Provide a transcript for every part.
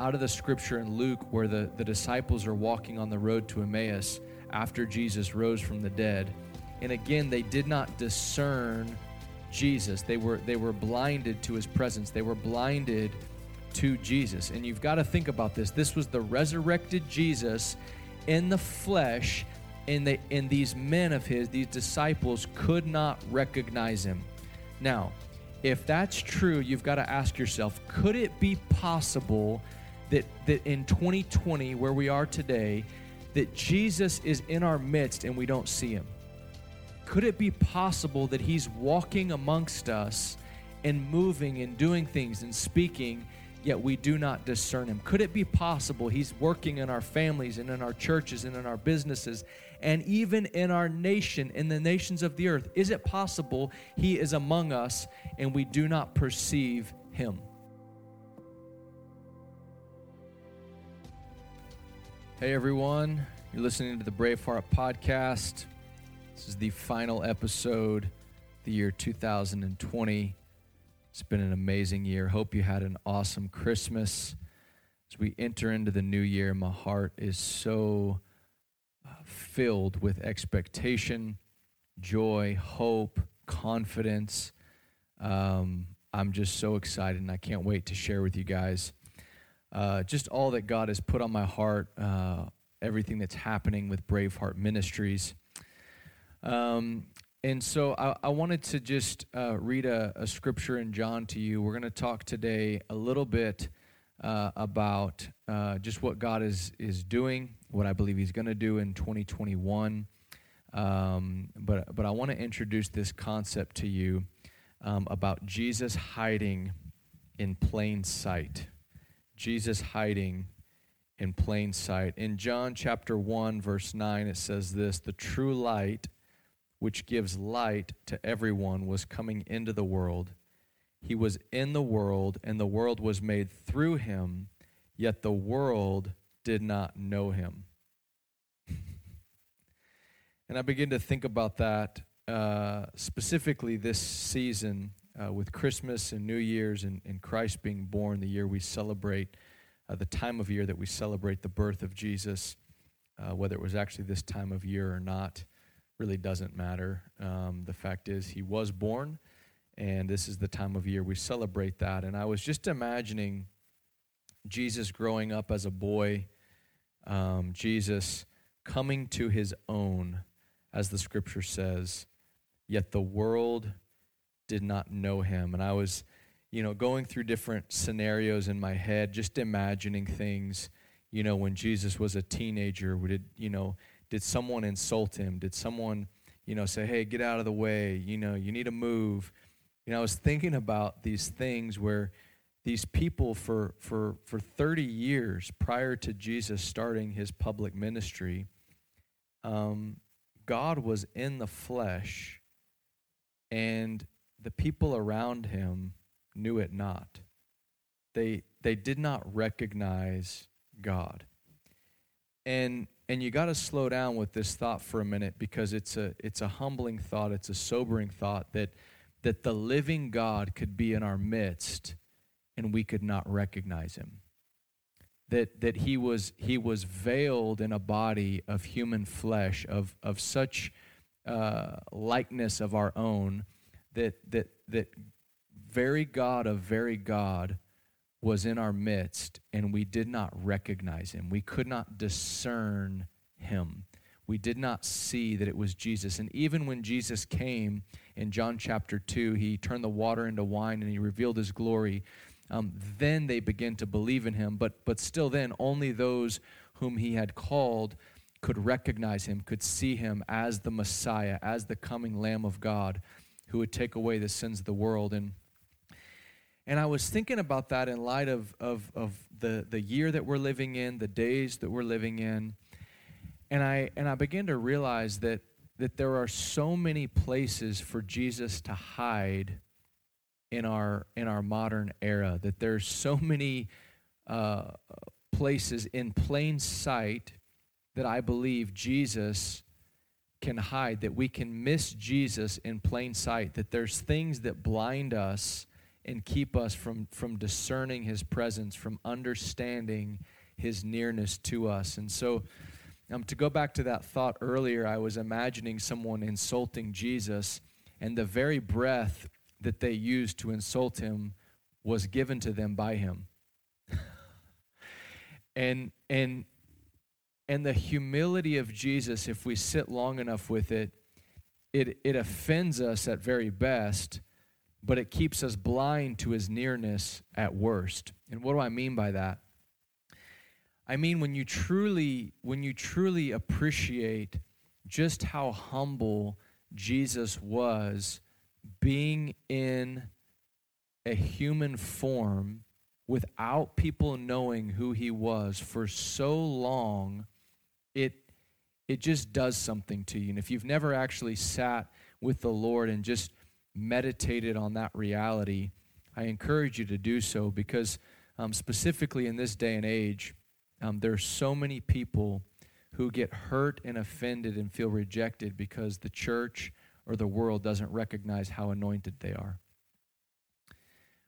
out of the scripture in Luke where the, the disciples are walking on the road to Emmaus after Jesus rose from the dead. And again, they did not discern Jesus. They were they were blinded to his presence. They were blinded to Jesus. And you've got to think about this. This was the resurrected Jesus in the flesh, and they and these men of his, these disciples, could not recognize him. Now, if that's true, you've got to ask yourself, could it be possible that that in 2020, where we are today, that Jesus is in our midst and we don't see him? Could it be possible that he's walking amongst us and moving and doing things and speaking yet we do not discern him? Could it be possible he's working in our families and in our churches and in our businesses and even in our nation, in the nations of the earth? Is it possible he is among us and we do not perceive him? Hey everyone, you're listening to the Braveheart podcast. This is the final episode, the year 2020. It's been an amazing year. Hope you had an awesome Christmas. As we enter into the new year, my heart is so uh, filled with expectation, joy, hope, confidence. Um, I'm just so excited, and I can't wait to share with you guys uh, just all that God has put on my heart, uh, everything that's happening with Braveheart Ministries. Um, and so I, I, wanted to just uh, read a, a, scripture in John to you. We're going to talk today a little bit uh, about uh, just what God is, is doing, what I believe He's going to do in 2021. Um, but, but I want to introduce this concept to you um, about Jesus hiding in plain sight. Jesus hiding in plain sight. In John chapter 1, verse 9, it says this The true light which gives light to everyone, was coming into the world. He was in the world, and the world was made through him, yet the world did not know him. and I begin to think about that uh, specifically this season uh, with Christmas and New Year's and, and, Christ being born, the year we celebrate, uh, the time of year that we celebrate the birth of Jesus, uh, whether it was actually this time of year or not really doesn't matter. Um, the fact is, he was born, and this is the time of year we celebrate that. And I was just imagining Jesus growing up as a boy, um, Jesus coming to his own, as the scripture says, yet the world did not know him. And I was, you know, going through different scenarios in my head, just imagining things, you know, when Jesus was a teenager, it, you know, did someone insult him? Did someone, you know, say, hey, get out of the way? You know, you need to move. You know, I was thinking about these things where these people for, for, for 30 years prior to Jesus starting his public ministry, um, God was in the flesh and the people around him knew it not. They, they did not recognize God. And and you got to slow down with this thought for a minute because it's a it's a humbling thought it's a sobering thought that that the living god could be in our midst and we could not recognize him that that he was he was veiled in a body of human flesh of of such uh, likeness of our own that that that very god of very god was in our midst and we did not recognize him. We could not discern him. We did not see that it was Jesus. And even when Jesus came in John chapter 2, he turned the water into wine and he revealed his glory. Um, then they began to believe in him. But, but still, then, only those whom he had called could recognize him, could see him as the Messiah, as the coming Lamb of God who would take away the sins of the world. And and I was thinking about that in light of, of, of the, the year that we're living in, the days that we're living in. And I, and I began to realize that, that there are so many places for Jesus to hide in our, in our modern era, that there's so many uh, places in plain sight that I believe Jesus can hide, that we can miss Jesus in plain sight, that there's things that blind us and keep us from, from discerning his presence, from understanding his nearness to us. And so, um, to go back to that thought earlier, I was imagining someone insulting Jesus, and the very breath that they used to insult him was given to them by him. and and and the humility of Jesus, if we sit long enough with it, it, it offends us at very best, but it keeps us blind to his nearness at worst. And what do I mean by that? I mean when you truly when you truly appreciate just how humble Jesus was being in a human form without people knowing who he was for so long it it just does something to you and if you've never actually sat with the Lord and just meditated on that reality I encourage you to do so because um, specifically in this day and age um, there are so many people who get hurt and offended and feel rejected because the church or the world doesn't recognize how anointed they are.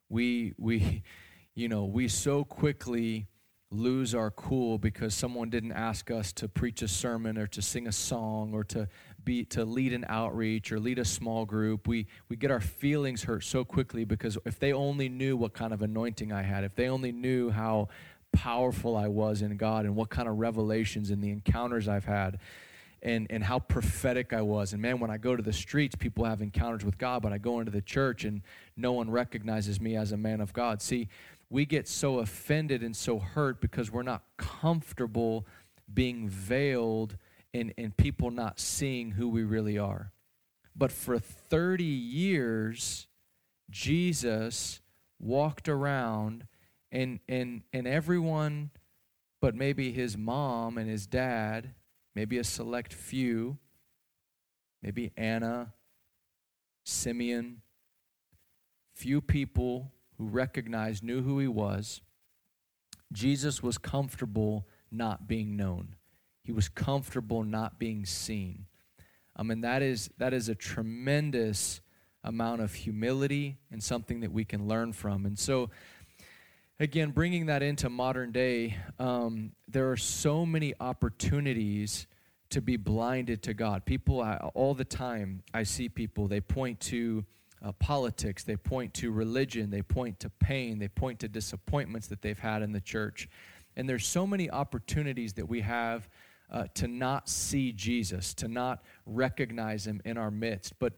We, we, you know, we so quickly lose our cool because someone didn't ask us to preach a sermon or to sing a song or to be to lead an outreach or lead a small group we we get our feelings hurt so quickly because if they only knew what kind of anointing I had if they only knew how powerful I was in God and what kind of revelations and the encounters I've had and, and how prophetic I was. And man, when I go to the streets, people have encounters with God, but I go into the church and no one recognizes me as a man of God. See, we get so offended and so hurt because we're not comfortable being veiled and, and people not seeing who we really are. But for 30 years, Jesus walked around and and and everyone but maybe his mom and his dad maybe a select few maybe anna simeon few people who recognized knew who he was jesus was comfortable not being known. He was comfortable not being seen. I mean that is that is a tremendous amount of humility and something that we can learn from. And so again, bringing that into modern day, um, there are so many opportunities to be blinded to God. People, I, all the time, I see people, they point to uh, politics, they point to religion, they point to pain, they point to disappointments that they've had in the church. And there's so many opportunities that we have uh, to not see Jesus, to not recognize him in our midst. But,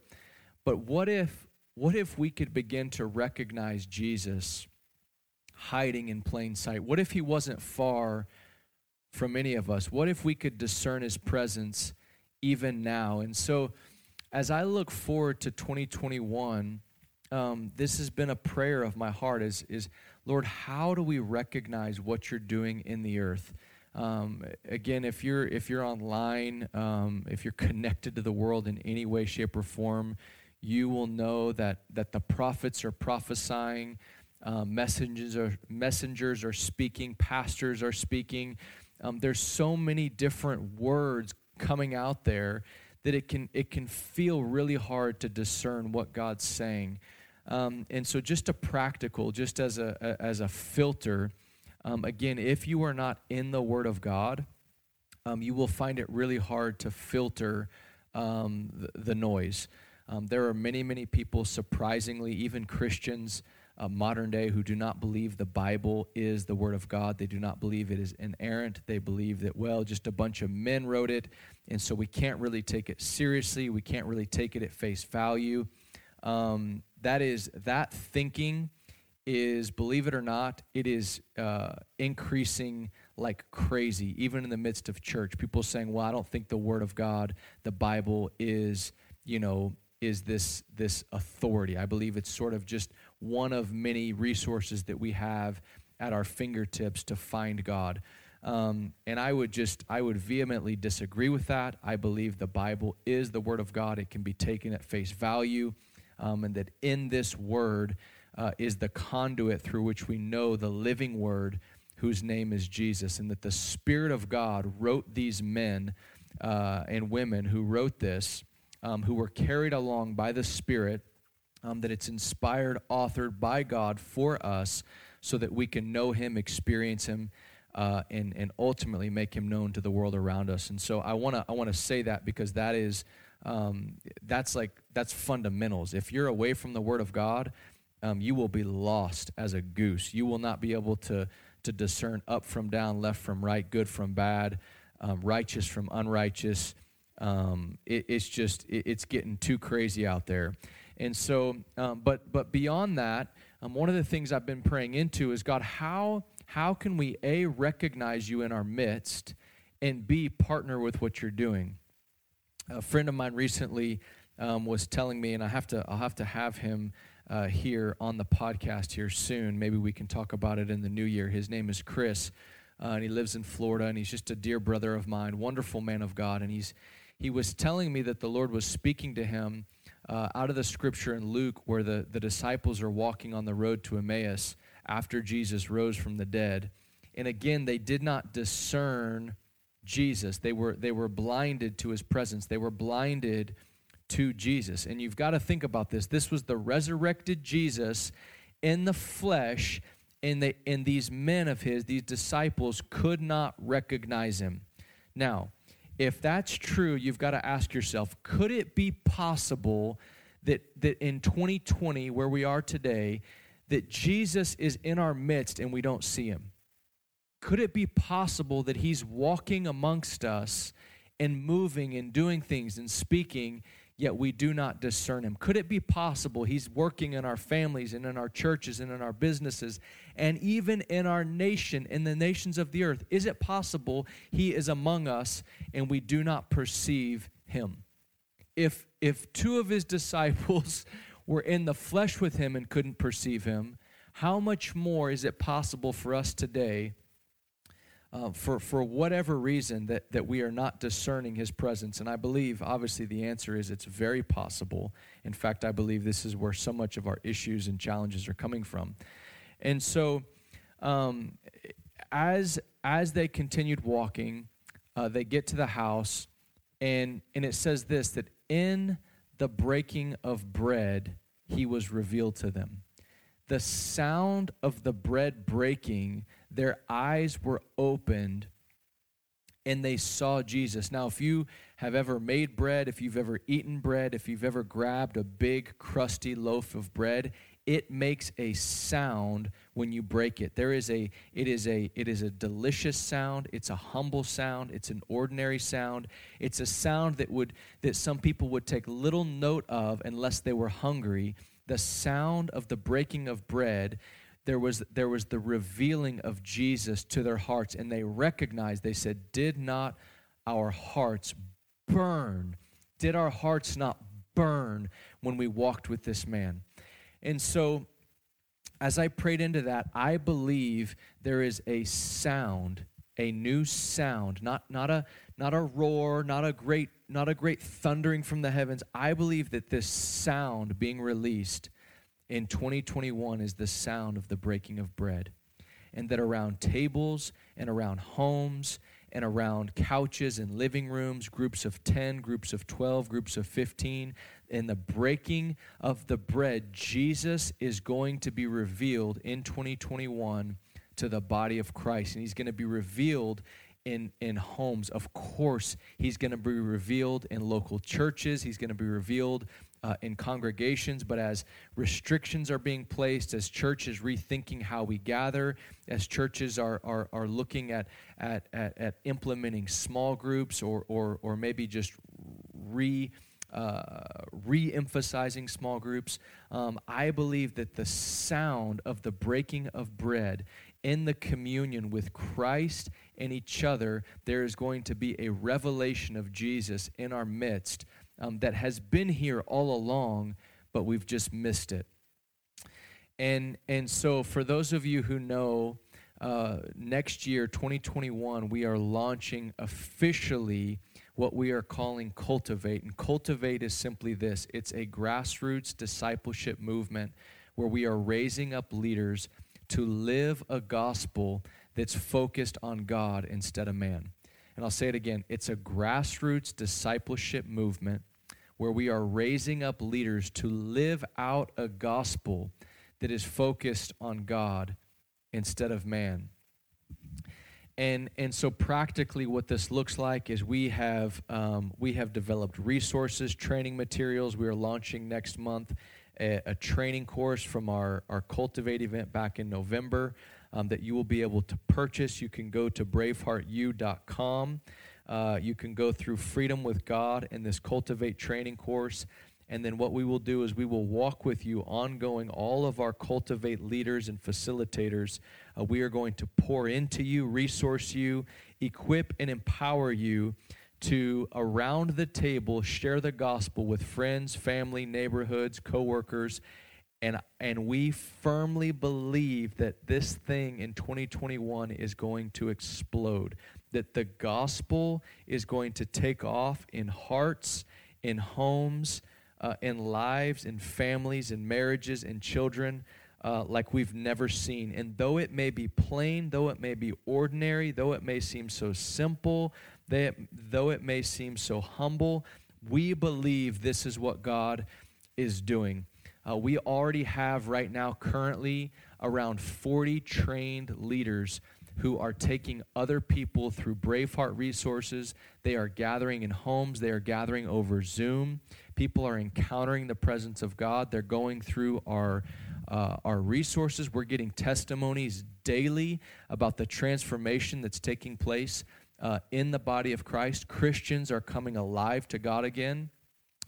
but what if, what if we could begin to recognize Jesus? hiding in plain sight? What if he wasn't far from any of us? What if we could discern his presence even now? And so, as I look forward to 2021, um, this has been a prayer of my heart is, is Lord, how do we recognize what you're doing in the earth? Um, again, if you're if you're online, um, if you're connected to the world in any way, shape, or form, you will know that that the prophets are prophesying, uh, messengers are messengers are speaking, pastors are speaking. Um, there's so many different words coming out there that it can it can feel really hard to discern what God's saying. Um, and so, just a practical, just as a, a as a filter. Um, again, if you are not in the Word of God, um, you will find it really hard to filter um, the, the, noise. Um, there are many, many people, surprisingly, even Christians, uh, modern day who do not believe the Bible is the Word of God. They do not believe it is inerrant. They believe that, well, just a bunch of men wrote it, and so we can't really take it seriously. We can't really take it at face value. Um, that is, that thinking is, believe it or not, it is uh, increasing like crazy, even in the midst of church. People saying, well, I don't think the Word of God, the Bible, is, you know, is this this authority. I believe it's sort of just one of many resources that we have at our fingertips to find God. Um, and I would just, I would vehemently disagree with that. I believe the Bible is the Word of God. It can be taken at face value, um, and that in this Word uh, is the conduit through which we know the living Word, whose name is Jesus, and that the Spirit of God wrote these men uh, and women who wrote this, um, who were carried along by the Spirit um, that it's inspired, authored by God for us so that we can know Him, experience Him, uh, and, and ultimately make Him known to the world around us. And so I want to I wanna say that because that is. Um, that's like that's fundamentals. If you're away from the Word of God, um, you will be lost as a goose. You will not be able to to discern up from down, left from right, good from bad, um, righteous from unrighteous. Um, it, it's just it, it's getting too crazy out there. And so, um, but but beyond that, um, one of the things I've been praying into is God, how how can we a recognize you in our midst, and b partner with what you're doing? A friend of mine recently um, was telling me, and I have to I'll have to have him. Uh, here on the podcast here soon. Maybe we can talk about it in the new year. His name is Chris, uh, and he lives in Florida, and he's just a dear brother of mine, wonderful man of God. And he's he was telling me that the Lord was speaking to him uh, out of the scripture in Luke where the, the disciples are walking on the road to Emmaus after Jesus rose from the dead. And again, they did not discern Jesus. They were, they were blinded to his presence, they were blinded to Jesus. And you've got to think about this. This was the resurrected Jesus in the flesh, and, they, and these men of his, these disciples, could not recognize him. Now, if that's true, you've got to ask yourself could it be possible that, that in 2020, where we are today, that Jesus is in our midst and we don't see him? Could it be possible that he's walking amongst us and moving and doing things and speaking yet we do not discern him? Could it be possible he's working in our families and in our churches and in our businesses and even in our nation, in the nations of the earth? Is it possible he is among us and we do not perceive him? If, if two of his disciples were in the flesh with him and couldn't perceive him, how much more is it possible for us today? Uh, for, for whatever reason that, that we are not discerning his presence. And I believe, obviously, the answer is it's very possible. In fact, I believe this is where so much of our issues and challenges are coming from. And so, um, as, as they continued walking, uh, they get to the house, and, and it says this that in the breaking of bread, he was revealed to them. The sound of the bread breaking their eyes were opened and they saw Jesus. Now, if you have ever made bread, if you've ever eaten bread, if you've ever grabbed a big, crusty loaf of bread, it makes a sound when you break it. There is a it is a it is a delicious sound, it's a humble sound, it's an ordinary sound. It's a sound that would that some people would take little note of unless they were hungry. The sound of the breaking of bread there was, there was the revealing of Jesus to their hearts, and they recognized, they said, Did not our hearts burn? Did our hearts not burn when we walked with this man? And so, as I prayed into that, I believe there is a sound, a new sound, not, not, a, not a roar, not a great not a great thundering from the heavens. I believe that this sound being released in 2021 is the sound of the breaking of bread. And that around tables and around homes and around couches and living rooms, groups of 10, groups of 12, groups of 15, in the breaking of the bread, Jesus is going to be revealed in 2021 to the body of Christ. And he's going to be revealed in, in homes. Of course, he's going to be revealed in local churches. He's going to be revealed uh, in congregations, but as restrictions are being placed, as churches rethinking how we gather, as churches are, are, are looking at, at, at, at implementing small groups or, or, or maybe just re, uh, re emphasizing small groups, um, I believe that the sound of the breaking of bread in the communion with Christ and each other, there is going to be a revelation of Jesus in our midst um, that has been here all along, but we've just missed it. And, and so, for those of you who know, uh, next year, 2021, we are launching officially what we are calling Cultivate. And Cultivate is simply this it's a grassroots discipleship movement where we are raising up leaders to live a gospel that's focused on God instead of man. And I'll say it again it's a grassroots discipleship movement where we are raising up leaders to live out a gospel that is focused on God instead of man. And, and so practically what this looks like is we have, um, we have developed resources, training materials. We are launching next month a, a training course from our, our Cultivate event back in November um, that you will be able to purchase. You can go to braveheartu.com. Uh, you can go through Freedom with God in this Cultivate training course. And then what we will do is we will walk with you ongoing, all of our Cultivate leaders and facilitators. Uh, we are going to pour into you, resource you, equip, and empower you to around the table share the gospel with friends, family, neighborhoods, coworkers, and and we firmly believe that this thing in 2021 is going to explode. That the gospel is going to take off in hearts, in homes, uh, in lives, in families, in marriages, in children. Uh, like we've never seen. And though it may be plain, though it may be ordinary, though it may seem so simple, they, though it may seem so humble, we believe this is what God is doing. Uh, we already have right now, currently, around 40 trained leaders who are taking other people through Braveheart resources. They are gathering in homes, they are gathering over Zoom. People are encountering the presence of God. They're going through our uh, our resources. We're getting testimonies daily about the transformation that's taking place uh, in the body of Christ. Christians are coming alive to God again.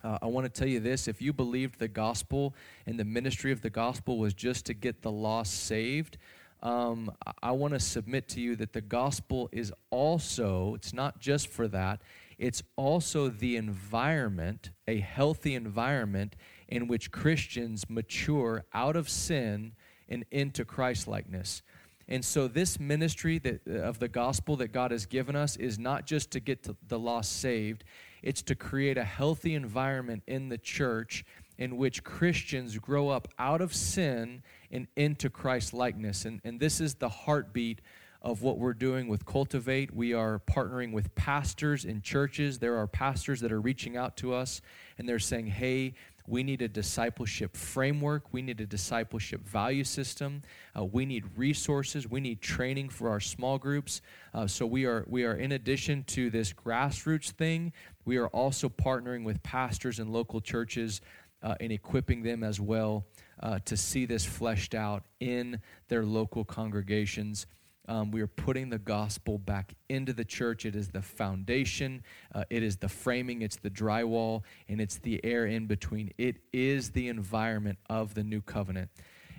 Uh, I want to tell you this if you believed the gospel and the ministry of the gospel was just to get the lost saved, um, I want to submit to you that the gospel is also, it's not just for that, it's also the environment, a healthy environment in which Christians mature out of sin and into Christ likeness. And so, this ministry that, of the gospel that God has given us is not just to get to the lost saved, it's to create a healthy environment in the church in which Christians grow up out of sin and into Christ likeness. And, and this is the heartbeat of what we're doing with Cultivate. We are partnering with pastors in churches. There are pastors that are reaching out to us and they're saying, hey, we need a discipleship framework. We need a discipleship value system. Uh, we need resources. We need training for our small groups. Uh, so we are we are in addition to this grassroots thing, we are also partnering with pastors and local churches uh, equipping them as well uh, to see this fleshed out in their local congregations. Um, we are putting the gospel back into the church. It is the foundation, uh, it is the framing, it's the drywall, and it's the air in between. It is the environment of the new covenant.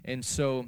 And so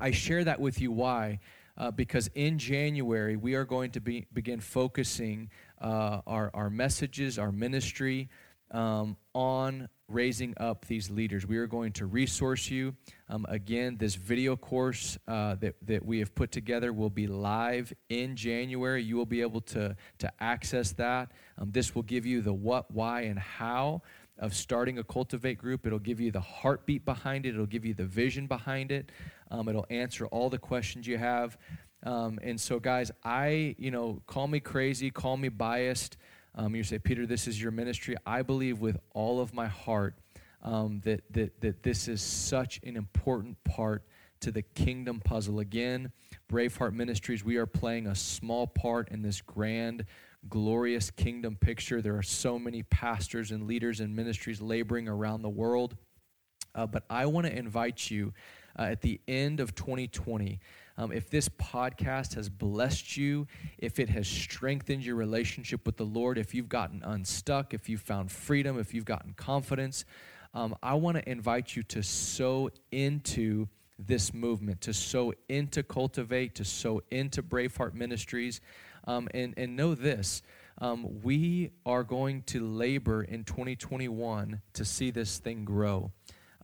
I share that with you. Why? Uh, because in January, we are going to be, begin focusing uh, our, our messages, our ministry um, on raising up these leaders. We are going to resource you. Um, again, this video course uh, that, that we have put together will be live in January. You will be able to, to access that. Um, this will give you the what, why, and how of starting a cultivate group. It'll give you the heartbeat behind it, it'll give you the vision behind it, um, it'll answer all the questions you have. Um, and so, guys, I, you know, call me crazy, call me biased. Um, you say, Peter, this is your ministry. I believe with all of my heart um, that, that, that this is such an important part to the kingdom puzzle. Again, Braveheart Ministries, we are playing a small part in this grand, glorious kingdom picture. There are so many pastors and leaders and ministries laboring around the world. Uh, but I want to invite you uh, at the end of 2020 um, if this podcast has blessed you, if it has strengthened your relationship with the Lord, if you've gotten unstuck, if you've found freedom, if you've gotten confidence, um, I want to invite you to sow into this movement, to sow into Cultivate, to sow into Braveheart Ministries. Um, and, and know this um, we are going to labor in 2021 to see this thing grow.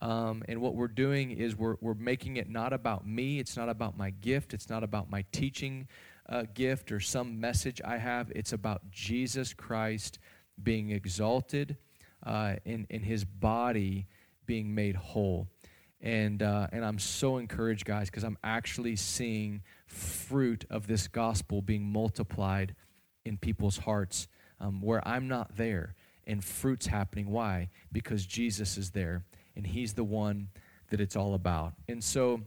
Um, and what we're doing is we're, we're making it not about me, it's not about my gift, it's not about my teaching uh, gift or some message I have. It's about Jesus Christ being exalted uh, in, in his body being made whole. And, uh, and I'm so encouraged, guys, because I'm actually seeing fruit of this gospel being multiplied in people's hearts um, where I'm not there. and fruits happening. Why? Because Jesus is there and He's the one that it's all about. And so,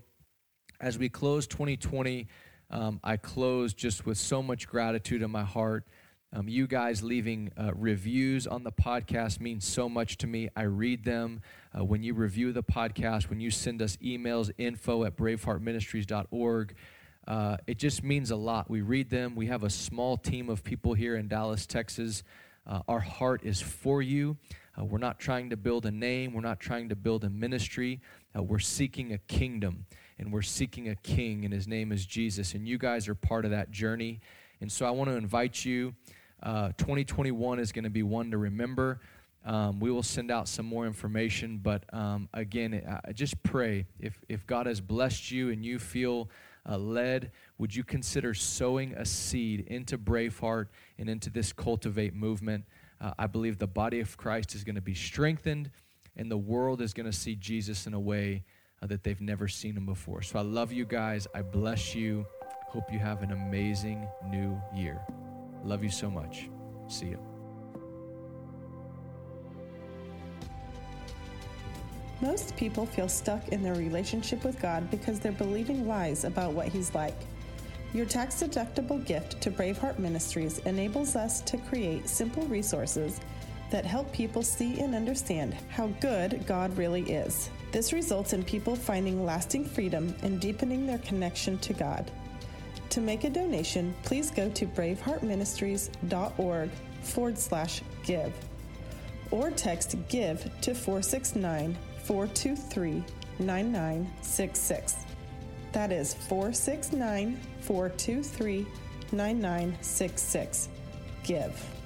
as we close 2020, um, I close just with so much gratitude in my heart. Um, you guys leaving uh, reviews on the podcast means so much to me. I read them. Uh, when you review the podcast, when you send us emails, info at braveheartministries.org, uh, it just means a lot. We read them. We have a small team of people here in Dallas, Texas. Uh, our heart is for you. Uh, we're not trying to build a name, we're not trying to build a ministry. Uh, we're seeking a kingdom, and we're seeking a king, and his name is Jesus. And you guys are part of that journey. And so I want to invite you. Uh, 2021 is going to be one to remember. Um, we will send out some more information, but um, again, I just pray if, if God has blessed you and you feel uh, led, would you consider sowing a seed into Braveheart and into this Cultivate movement? Uh, I believe the body of Christ is going to be strengthened, and the world is going to see Jesus in a way uh, that they've never seen him before. So I love you guys. I bless you. Hope you have an amazing new year. Love you so much. See you. Most people feel stuck in their relationship with God because they're believing lies about what He's like. Your tax deductible gift to Braveheart Ministries enables us to create simple resources that help people see and understand how good God really is. This results in people finding lasting freedom and deepening their connection to God. To make a donation, please go to braveheartministries.org forward slash give or text give to 469 423 9966. That is 469 423 9966. Give.